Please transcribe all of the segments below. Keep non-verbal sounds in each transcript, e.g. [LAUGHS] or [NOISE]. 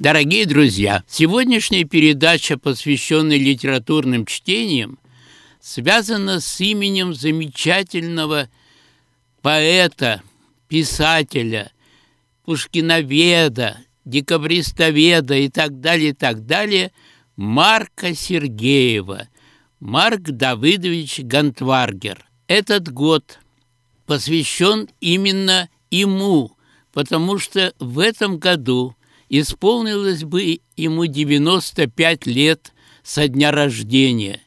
Дорогие друзья, сегодняшняя передача, посвященная литературным чтениям, связана с именем замечательного поэта, писателя, пушкиноведа, декабристоведа и так далее, и так далее, Марка Сергеева, Марк Давыдович Гантваргер. Этот год посвящен именно ему, потому что в этом году исполнилось бы ему 95 лет со дня рождения.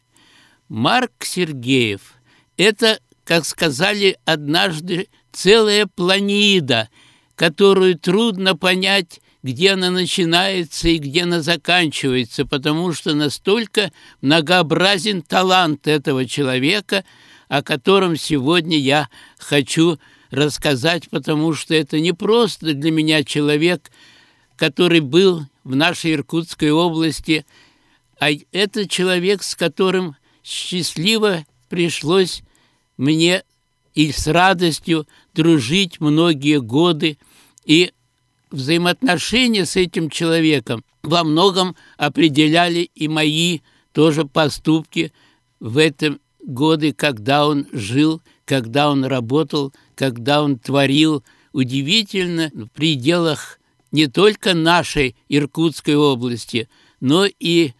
Марк Сергеев – это, как сказали однажды, целая планида, которую трудно понять, где она начинается и где она заканчивается, потому что настолько многообразен талант этого человека, о котором сегодня я хочу рассказать, потому что это не просто для меня человек, который был в нашей Иркутской области, а это человек, с которым счастливо пришлось мне и с радостью дружить многие годы, и взаимоотношения с этим человеком во многом определяли и мои тоже поступки в этом годы, когда он жил, когда он работал, когда он творил удивительно в пределах не только нашей Иркутской области, но и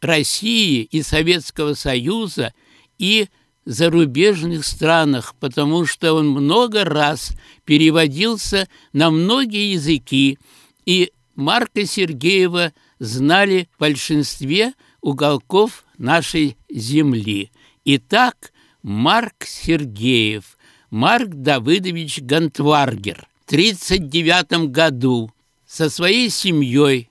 России, и Советского Союза, и зарубежных странах, потому что он много раз переводился на многие языки, и Марка Сергеева знали в большинстве уголков нашей земли. Итак, Марк Сергеев, Марк Давыдович Гантваргер. В 1939 году со своей семьей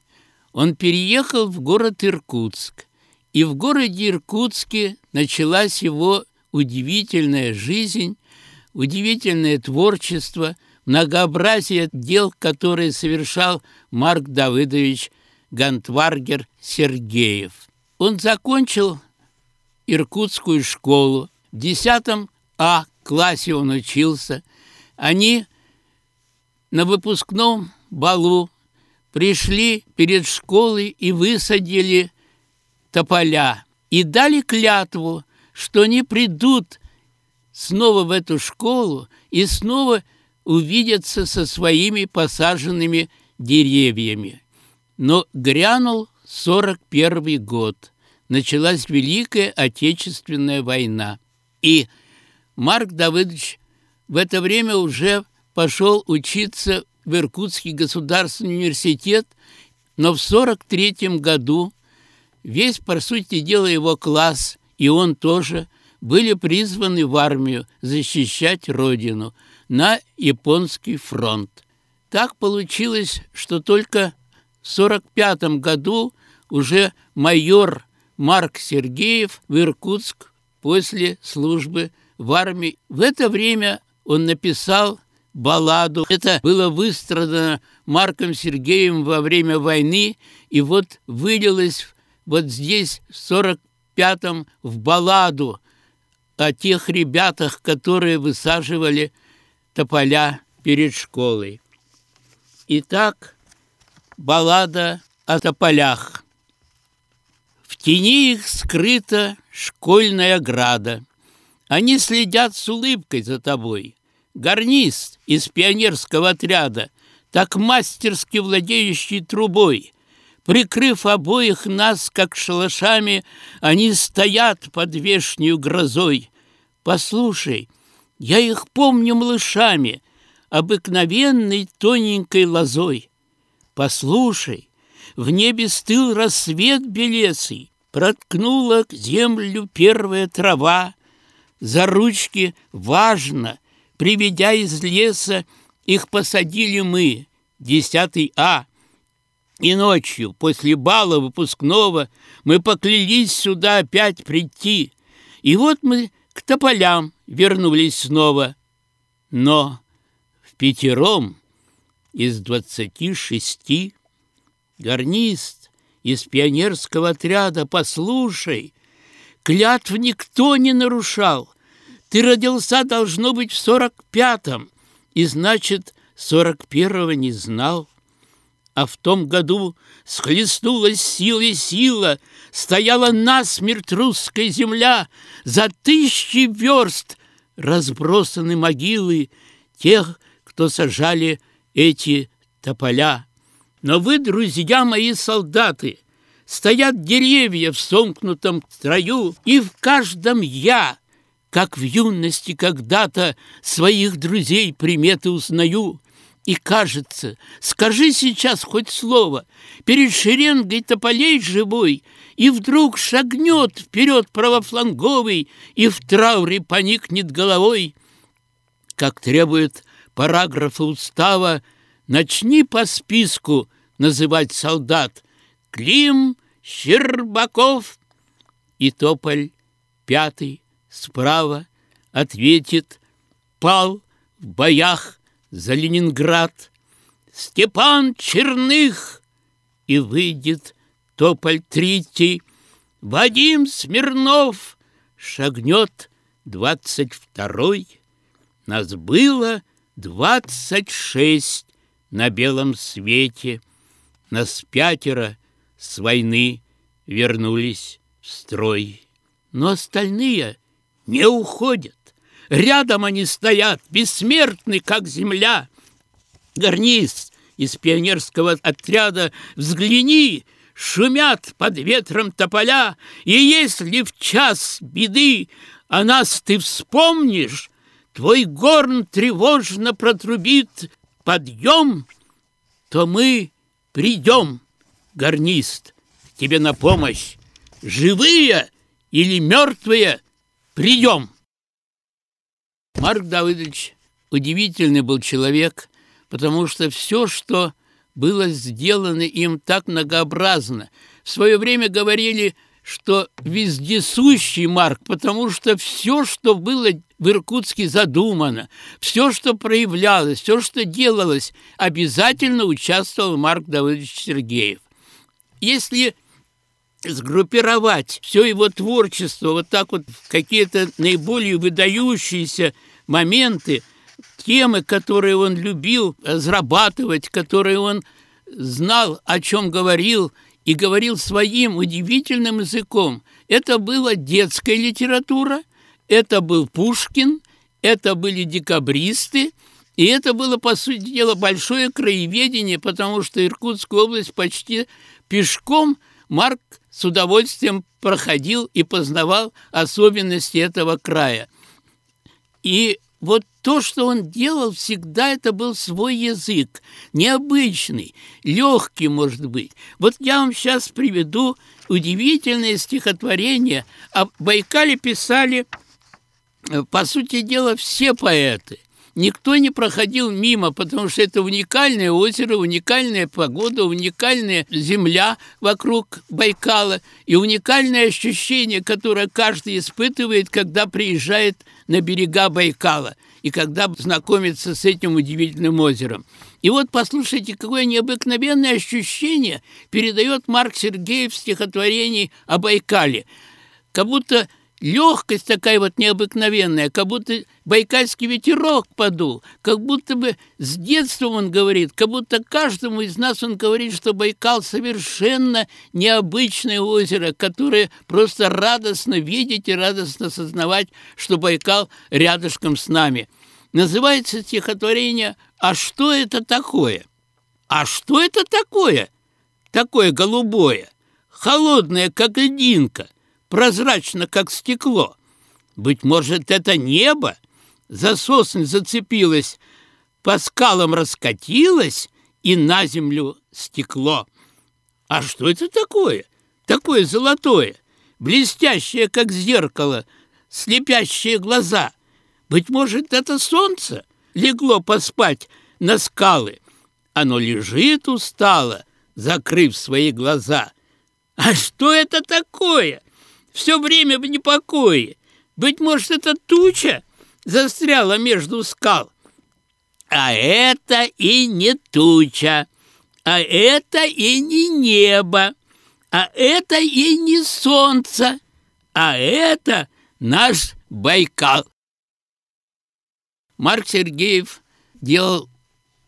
он переехал в город Иркутск. И в городе Иркутске началась его удивительная жизнь, удивительное творчество, многообразие дел, которые совершал Марк Давыдович Гантваргер Сергеев. Он закончил Иркутскую школу. В 10 А классе он учился. Они на выпускном балу пришли перед школой и высадили тополя и дали клятву, что они придут снова в эту школу и снова увидятся со своими посаженными деревьями. Но грянул 41 год. Началась Великая Отечественная война. И Марк Давыдович в это время уже пошел учиться в Иркутский государственный университет, но в 43 году весь, по сути дела, его класс и он тоже были призваны в армию защищать родину на японский фронт. Так получилось, что только в 45 году уже майор Марк Сергеев в Иркутск после службы в армии. В это время он написал балладу. Это было выстрадано Марком Сергеевым во время войны, и вот вылилось вот здесь в 45-м в балладу о тех ребятах, которые высаживали тополя перед школой. Итак, баллада о тополях. В тени их скрыта школьная града. Они следят с улыбкой за тобой – гарнист из пионерского отряда, так мастерски владеющий трубой. Прикрыв обоих нас, как шалашами, они стоят под вешнюю грозой. Послушай, я их помню малышами, обыкновенной тоненькой лозой. Послушай, в небе стыл рассвет белесый, проткнула к землю первая трава, за ручки важно — Приведя из леса, их посадили мы, десятый А. И ночью, после бала выпускного, мы поклялись сюда опять прийти. И вот мы к тополям вернулись снова. Но в пятером из двадцати шести гарнист из пионерского отряда, послушай, клятв никто не нарушал — ты родился, должно быть, в сорок пятом, и, значит, сорок первого не знал. А в том году схлестнулась сила и сила, Стояла насмерть русская земля, За тысячи верст разбросаны могилы Тех, кто сажали эти тополя. Но вы, друзья мои солдаты, Стоят деревья в сомкнутом строю, И в каждом я, как в юности когда-то, Своих друзей приметы узнаю. И кажется, скажи сейчас хоть слово, Перед шеренгой тополей живой, И вдруг шагнет вперед правофланговый И в трауре поникнет головой. Как требует параграфы устава, Начни по списку называть солдат Клим, Щербаков и тополь пятый справа ответит «Пал в боях за Ленинград. Степан Черных, и выйдет тополь третий. Вадим Смирнов шагнет двадцать второй. Нас было двадцать шесть на белом свете. Нас пятеро с войны вернулись в строй. Но остальные не уходят. Рядом они стоят, бессмертны, как земля. Гарниз из пионерского отряда взгляни, Шумят под ветром тополя, И если в час беды о нас ты вспомнишь, Твой горн тревожно протрубит подъем, То мы придем, гарнист, тебе на помощь. Живые или мертвые придем. Марк Давыдович удивительный был человек, потому что все, что было сделано им так многообразно. В свое время говорили, что вездесущий Марк, потому что все, что было в Иркутске задумано, все, что проявлялось, все, что делалось, обязательно участвовал Марк Давыдович Сергеев. Если сгруппировать все его творчество вот так вот в какие-то наиболее выдающиеся моменты, темы, которые он любил разрабатывать, которые он знал, о чем говорил, и говорил своим удивительным языком. Это была детская литература, это был Пушкин, это были декабристы, и это было, по сути дела, большое краеведение, потому что Иркутскую область почти пешком Марк с удовольствием проходил и познавал особенности этого края. И вот то, что он делал, всегда это был свой язык, необычный, легкий, может быть. Вот я вам сейчас приведу удивительное стихотворение. О Байкале писали, э, по сути дела, все поэты – никто не проходил мимо, потому что это уникальное озеро, уникальная погода, уникальная земля вокруг Байкала и уникальное ощущение, которое каждый испытывает, когда приезжает на берега Байкала и когда знакомится с этим удивительным озером. И вот послушайте, какое необыкновенное ощущение передает Марк Сергеев в стихотворении о Байкале. Как будто легкость такая вот необыкновенная, как будто байкальский ветерок подул, как будто бы с детства он говорит, как будто каждому из нас он говорит, что Байкал совершенно необычное озеро, которое просто радостно видеть и радостно осознавать, что Байкал рядышком с нами. Называется стихотворение «А что это такое?» А что это такое? Такое голубое, холодное, как льдинка – прозрачно, как стекло. Быть может, это небо за сосны зацепилось, по скалам раскатилось и на землю стекло. А что это такое? Такое золотое, блестящее, как зеркало, слепящие глаза. Быть может, это солнце легло поспать на скалы. Оно лежит устало, закрыв свои глаза. А что это такое? Все время в непокое. Быть может, это туча застряла между скал. А это и не туча, а это и не небо, а это и не солнце, а это наш Байкал. Марк Сергеев делал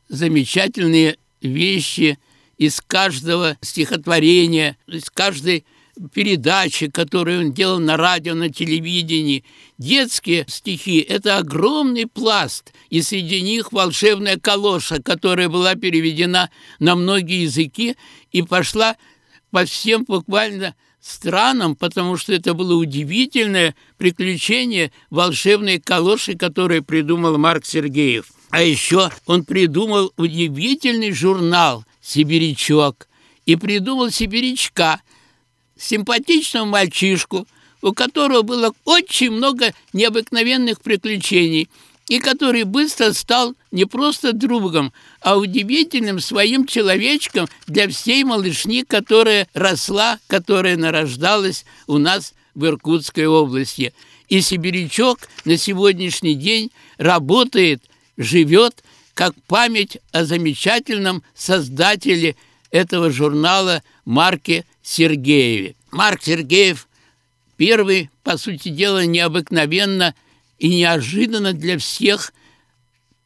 замечательные вещи из каждого стихотворения, из каждой передачи, которые он делал на радио, на телевидении. Детские стихи – это огромный пласт, и среди них волшебная калоша, которая была переведена на многие языки и пошла по всем буквально странам, потому что это было удивительное приключение волшебной калоши, которое придумал Марк Сергеев. А еще он придумал удивительный журнал «Сибирячок» и придумал «Сибирячка», симпатичного мальчишку, у которого было очень много необыкновенных приключений и который быстро стал не просто другом, а удивительным своим человечком для всей малышни, которая росла, которая нарождалась у нас в Иркутской области. И сибирячок на сегодняшний день работает, живет, как память о замечательном создателе этого журнала Марке Сергееве. Марк Сергеев первый, по сути дела, необыкновенно и неожиданно для всех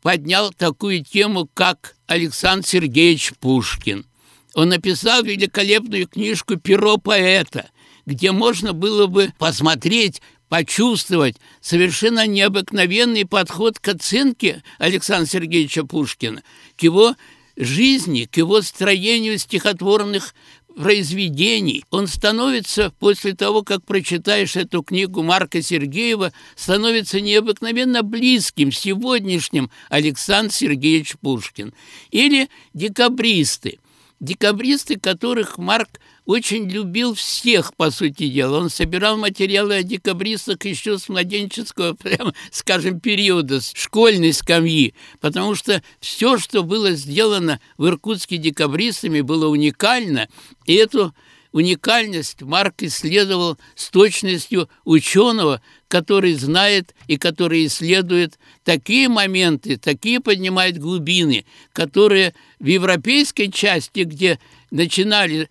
поднял такую тему, как Александр Сергеевич Пушкин. Он написал великолепную книжку «Перо поэта», где можно было бы посмотреть, почувствовать совершенно необыкновенный подход к оценке Александра Сергеевича Пушкина, к его жизни, к его строению стихотворных произведений. Он становится, после того, как прочитаешь эту книгу Марка Сергеева, становится необыкновенно близким сегодняшним Александр Сергеевич Пушкин. Или декабристы. Декабристы, которых Марк очень любил всех, по сути дела. Он собирал материалы о декабристах еще с младенческого, [LAUGHS] прямо, скажем, периода, с школьной скамьи, потому что все, что было сделано в Иркутске декабристами, было уникально, и эту уникальность Марк исследовал с точностью ученого, который знает и который исследует такие моменты, такие поднимает глубины, которые в европейской части, где начинали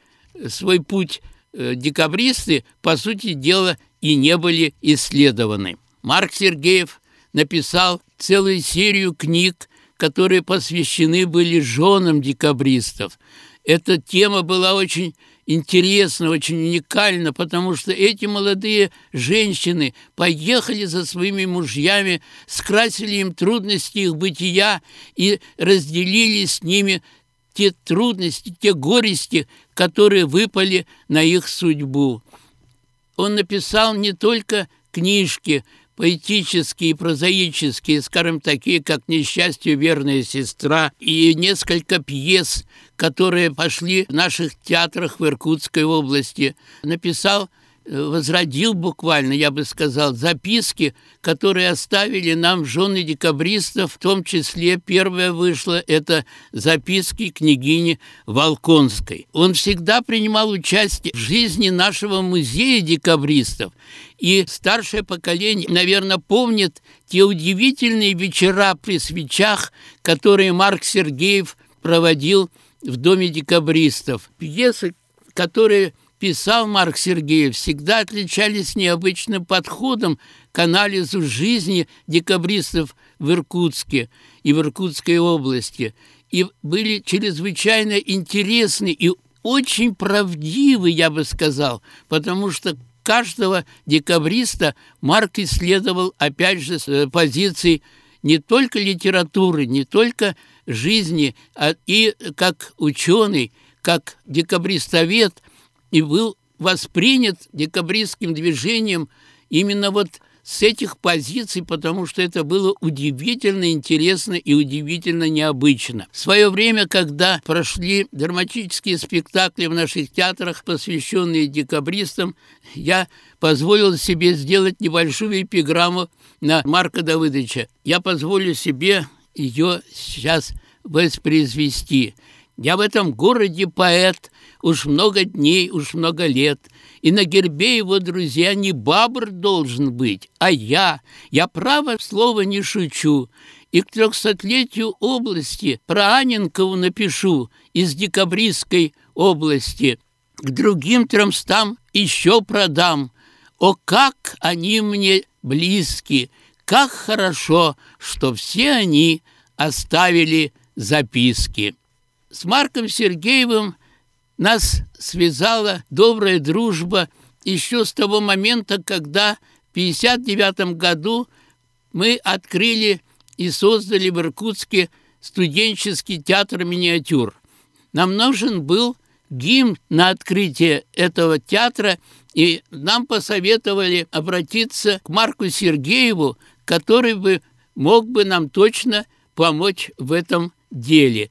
свой путь э, декабристы, по сути дела, и не были исследованы. Марк Сергеев написал целую серию книг, которые посвящены были женам декабристов. Эта тема была очень интересна, очень уникальна, потому что эти молодые женщины поехали за своими мужьями, скрасили им трудности их бытия и разделили с ними те трудности, те горести, которые выпали на их судьбу. Он написал не только книжки поэтические и прозаические, скажем, такие, как «Несчастье верная сестра» и несколько пьес, которые пошли в наших театрах в Иркутской области. Написал возродил буквально, я бы сказал, записки, которые оставили нам жены декабристов, в том числе первая вышла, это записки княгини Волконской. Он всегда принимал участие в жизни нашего музея декабристов, и старшее поколение, наверное, помнит те удивительные вечера при свечах, которые Марк Сергеев проводил в Доме декабристов. Пьесы, которые писал Марк Сергеев, всегда отличались необычным подходом к анализу жизни декабристов в Иркутске и в Иркутской области, и были чрезвычайно интересны и очень правдивы, я бы сказал, потому что каждого декабриста Марк исследовал, опять же, с позиции не только литературы, не только жизни, а и как ученый, как декабристовед – и был воспринят декабристским движением именно вот с этих позиций, потому что это было удивительно интересно и удивительно необычно. В свое время, когда прошли драматические спектакли в наших театрах, посвященные декабристам, я позволил себе сделать небольшую эпиграмму на Марка Давыдовича. Я позволю себе ее сейчас воспроизвести. Я в этом городе поэт, уж много дней, уж много лет, и на гербе его, друзья, не бабр должен быть, а я. Я, право слово, не шучу, и к трехсотлетию области про Аненкову напишу из Декабристской области. К другим тремстам еще продам. О, как они мне близки, как хорошо, что все они оставили записки. С Марком Сергеевым нас связала добрая дружба еще с того момента, когда в 1959 году мы открыли и создали в Иркутске студенческий театр миниатюр. Нам нужен был гимн на открытие этого театра, и нам посоветовали обратиться к Марку Сергееву, который бы мог бы нам точно помочь в этом деле.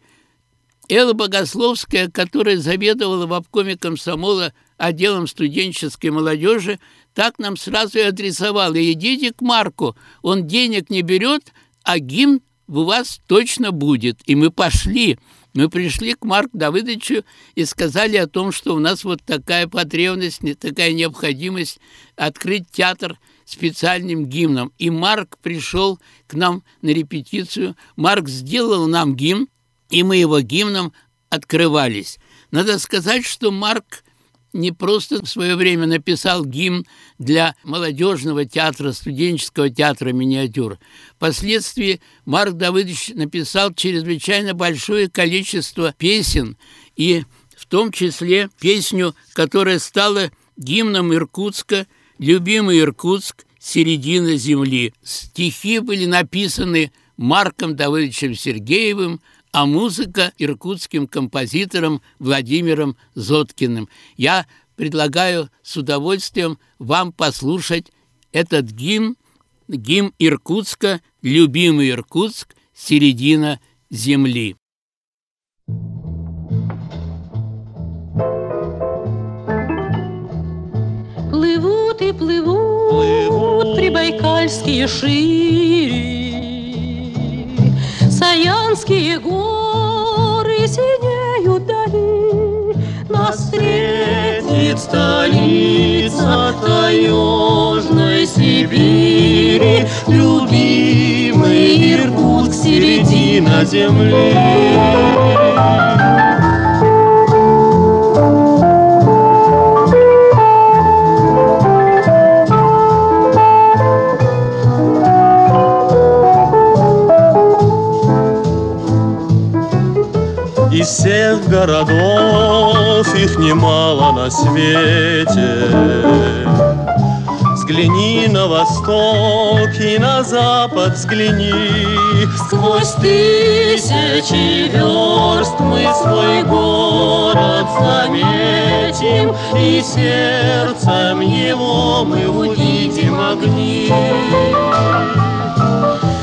Элла Богословская, которая заведовала в обкоме комсомола отделом студенческой молодежи, так нам сразу и адресовала. Идите к Марку, он денег не берет, а гимн у вас точно будет. И мы пошли. Мы пришли к Марку Давыдовичу и сказали о том, что у нас вот такая потребность, такая необходимость открыть театр специальным гимном. И Марк пришел к нам на репетицию. Марк сделал нам гимн, и мы его гимном открывались. Надо сказать, что Марк не просто в свое время написал гимн для молодежного театра, студенческого театра миниатюр. Впоследствии Марк Давыдович написал чрезвычайно большое количество песен, и в том числе песню, которая стала гимном Иркутска «Любимый Иркутск. Середина земли». Стихи были написаны Марком Давыдовичем Сергеевым, а музыка иркутским композитором Владимиром Зоткиным. Я предлагаю с удовольствием вам послушать этот гимн, гимн Иркутска, любимый Иркутск, середина земли. Плывут и плывут, плывут прибайкальские шири, Саянские горы синеют дали, Нас встретит столица таежной Сибири, Любимый Иркутск, середина земли. Из всех городов их немало на свете. Взгляни на восток и на запад взгляни. Сквозь тысячи верст мы свой город заметим И сердцем его мы увидим огни.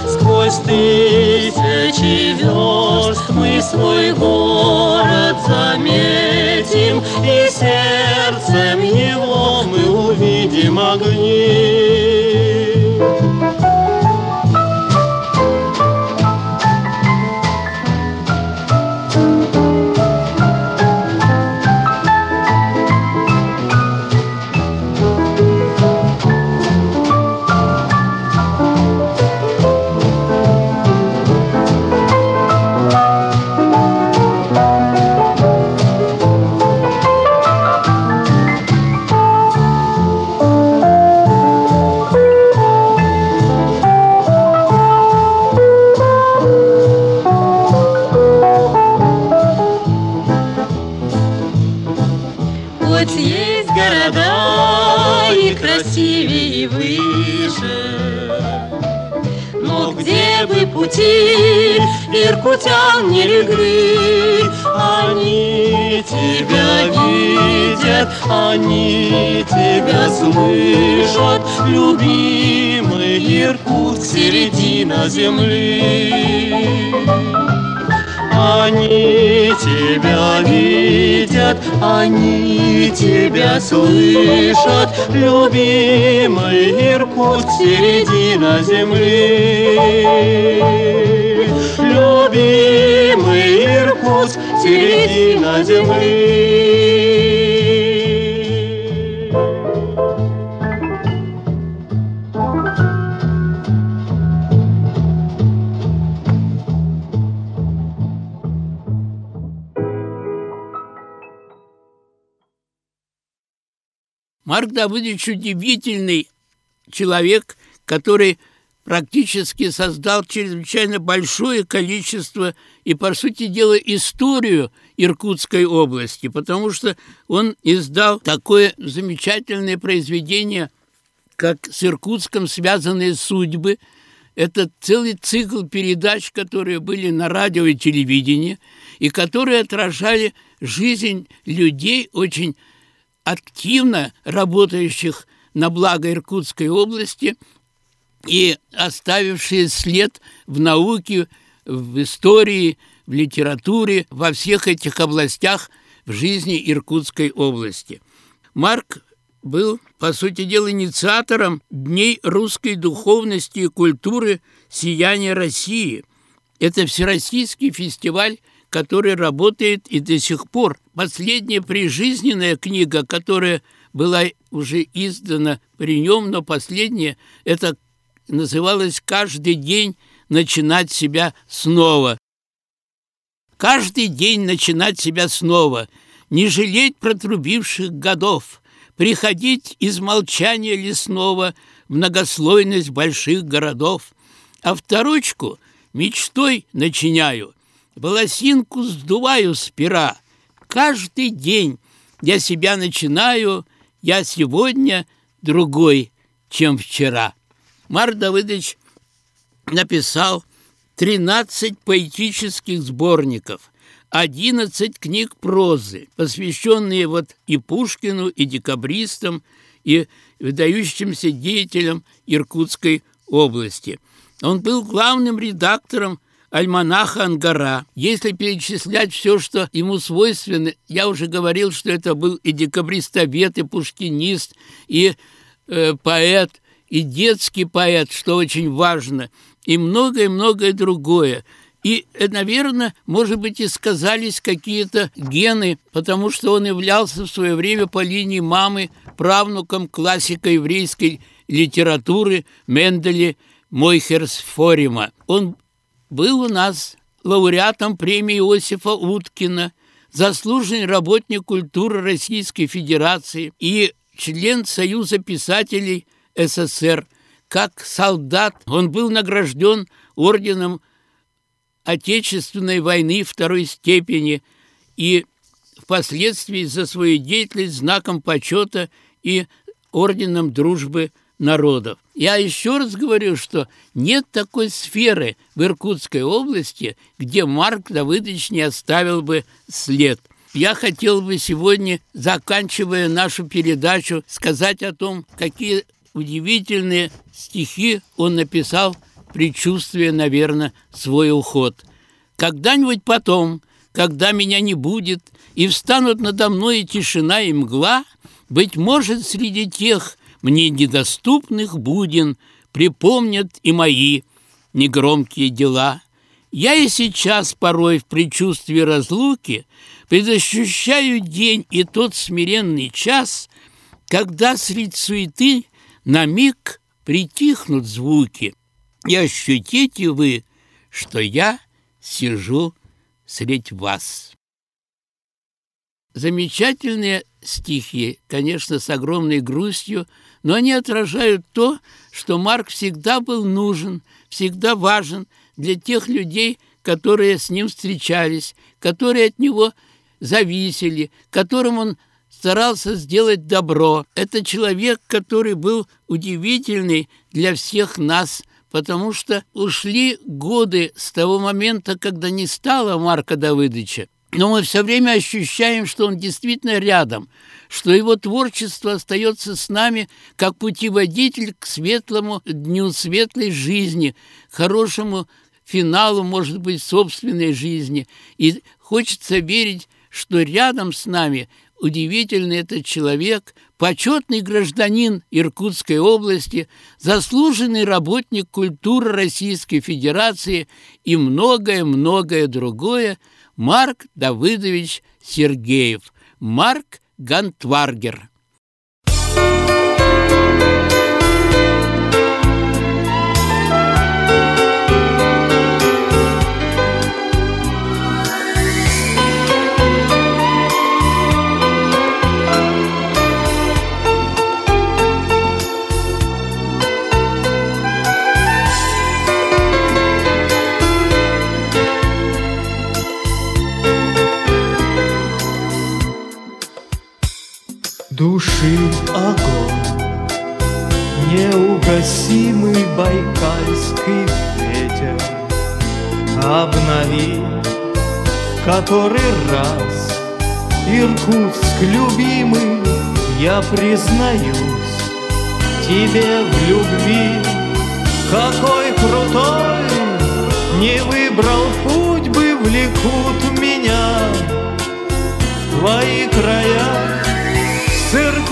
Сквозь тысячи верст мы свой город заметим, И сердцем его мы увидим огни. Середина земли они тебя видят, они тебя слышат, Любимый Иркутск, середина земли. Любимый Иркутск, середина земли. Марк Давыдович удивительный человек, который практически создал чрезвычайно большое количество и, по сути дела, историю Иркутской области, потому что он издал такое замечательное произведение, как «С Иркутском связанные судьбы». Это целый цикл передач, которые были на радио и телевидении, и которые отражали жизнь людей, очень активно работающих на благо Иркутской области и оставившие след в науке, в истории, в литературе, во всех этих областях в жизни Иркутской области. Марк был, по сути дела, инициатором Дней русской духовности и культуры «Сияние России». Это всероссийский фестиваль, который работает и до сих пор. Последняя прижизненная книга, которая была уже издана при нем, но последняя, это называлась «Каждый день начинать себя снова». Каждый день начинать себя снова, не жалеть протрубивших годов, приходить из молчания лесного многослойность больших городов. А второчку мечтой начиняю, волосинку сдуваю с пера. Каждый день я себя начинаю, я сегодня другой, чем вчера. Марк Давыдович написал 13 поэтических сборников, 11 книг прозы, посвященные вот и Пушкину, и декабристам, и выдающимся деятелям Иркутской области. Он был главным редактором альманаха «Ангара». Если перечислять все, что ему свойственно, я уже говорил, что это был и декабристовед, и пушкинист, и э, поэт, и детский поэт, что очень важно, и многое-многое другое. И, э, наверное, может быть, и сказались какие-то гены, потому что он являлся в свое время по линии мамы правнуком классика еврейской литературы Менделе Мойхерсфорима. Он был у нас лауреатом премии Иосифа Уткина, заслуженный работник культуры Российской Федерации и член Союза писателей СССР. Как солдат он был награжден орденом Отечественной войны второй степени и впоследствии за свою деятельность знаком почета и орденом дружбы народов. Я еще раз говорю, что нет такой сферы в Иркутской области, где Марк Давыдович не оставил бы след. Я хотел бы сегодня, заканчивая нашу передачу, сказать о том, какие удивительные стихи он написал, предчувствуя, наверное, свой уход. «Когда-нибудь потом, когда меня не будет, и встанут надо мной тишина и мгла, быть может, среди тех мне недоступных буден припомнят и мои негромкие дела. Я и сейчас порой в предчувствии разлуки предощущаю день и тот смиренный час, когда средь суеты на миг притихнут звуки, и ощутите вы, что я сижу средь вас. Замечательные стихи, конечно, с огромной грустью, но они отражают то, что Марк всегда был нужен, всегда важен для тех людей, которые с ним встречались, которые от него зависели, которым он старался сделать добро. Это человек, который был удивительный для всех нас, потому что ушли годы с того момента, когда не стало Марка Давыдовича. Но мы все время ощущаем, что он действительно рядом, что его творчество остается с нами как путеводитель к светлому дню светлой жизни, хорошему финалу, может быть, собственной жизни. И хочется верить, что рядом с нами удивительный этот человек, почетный гражданин Иркутской области, заслуженный работник культуры Российской Федерации и многое-многое другое Марк Давыдович Сергеев, Марк Гантваргер. Души огонь, Неугасимый байкальский ветер, Обнови который раз Иркутск любимый, я признаюсь Тебе в любви. Какой крутой Не выбрал путь бы влекут меня В твои края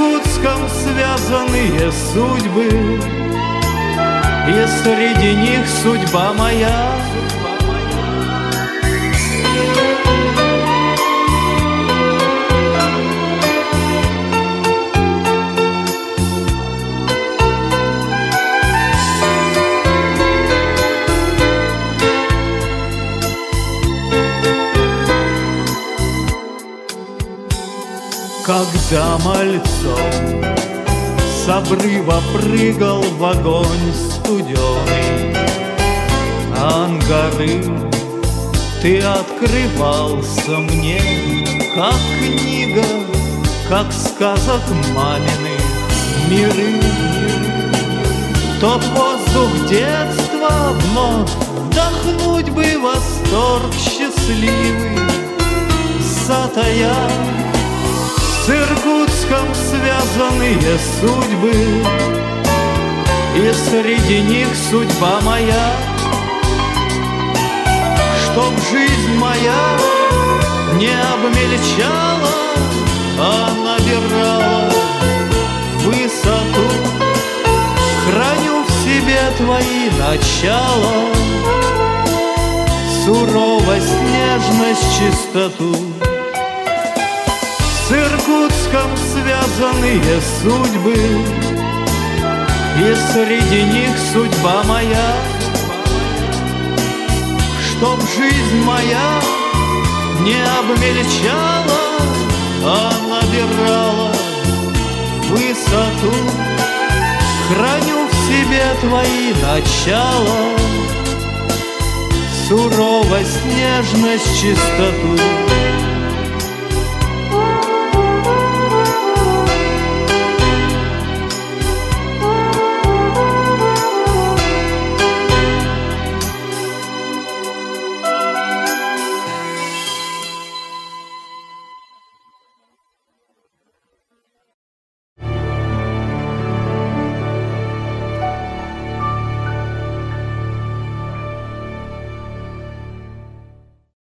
Иркутском связанные судьбы. И среди них судьба моя Когда мальцом. С обрыва прыгал в огонь студеный Ангары ты открывался мне, как книга, как сказок маминых миры. Тот воздух детства вновь вдохнуть бы восторг счастливый, затая с Иркутском связанные судьбы. И среди них судьба моя. Чтоб жизнь моя не обмельчала А набирала высоту. Храню в себе твои начала. Суровость, нежность, чистоту с Иркутском связанные судьбы И среди них судьба моя. Чтоб жизнь моя не обмельчала А набирала высоту. Храню в себе твои начала Суровость, нежность, чистоту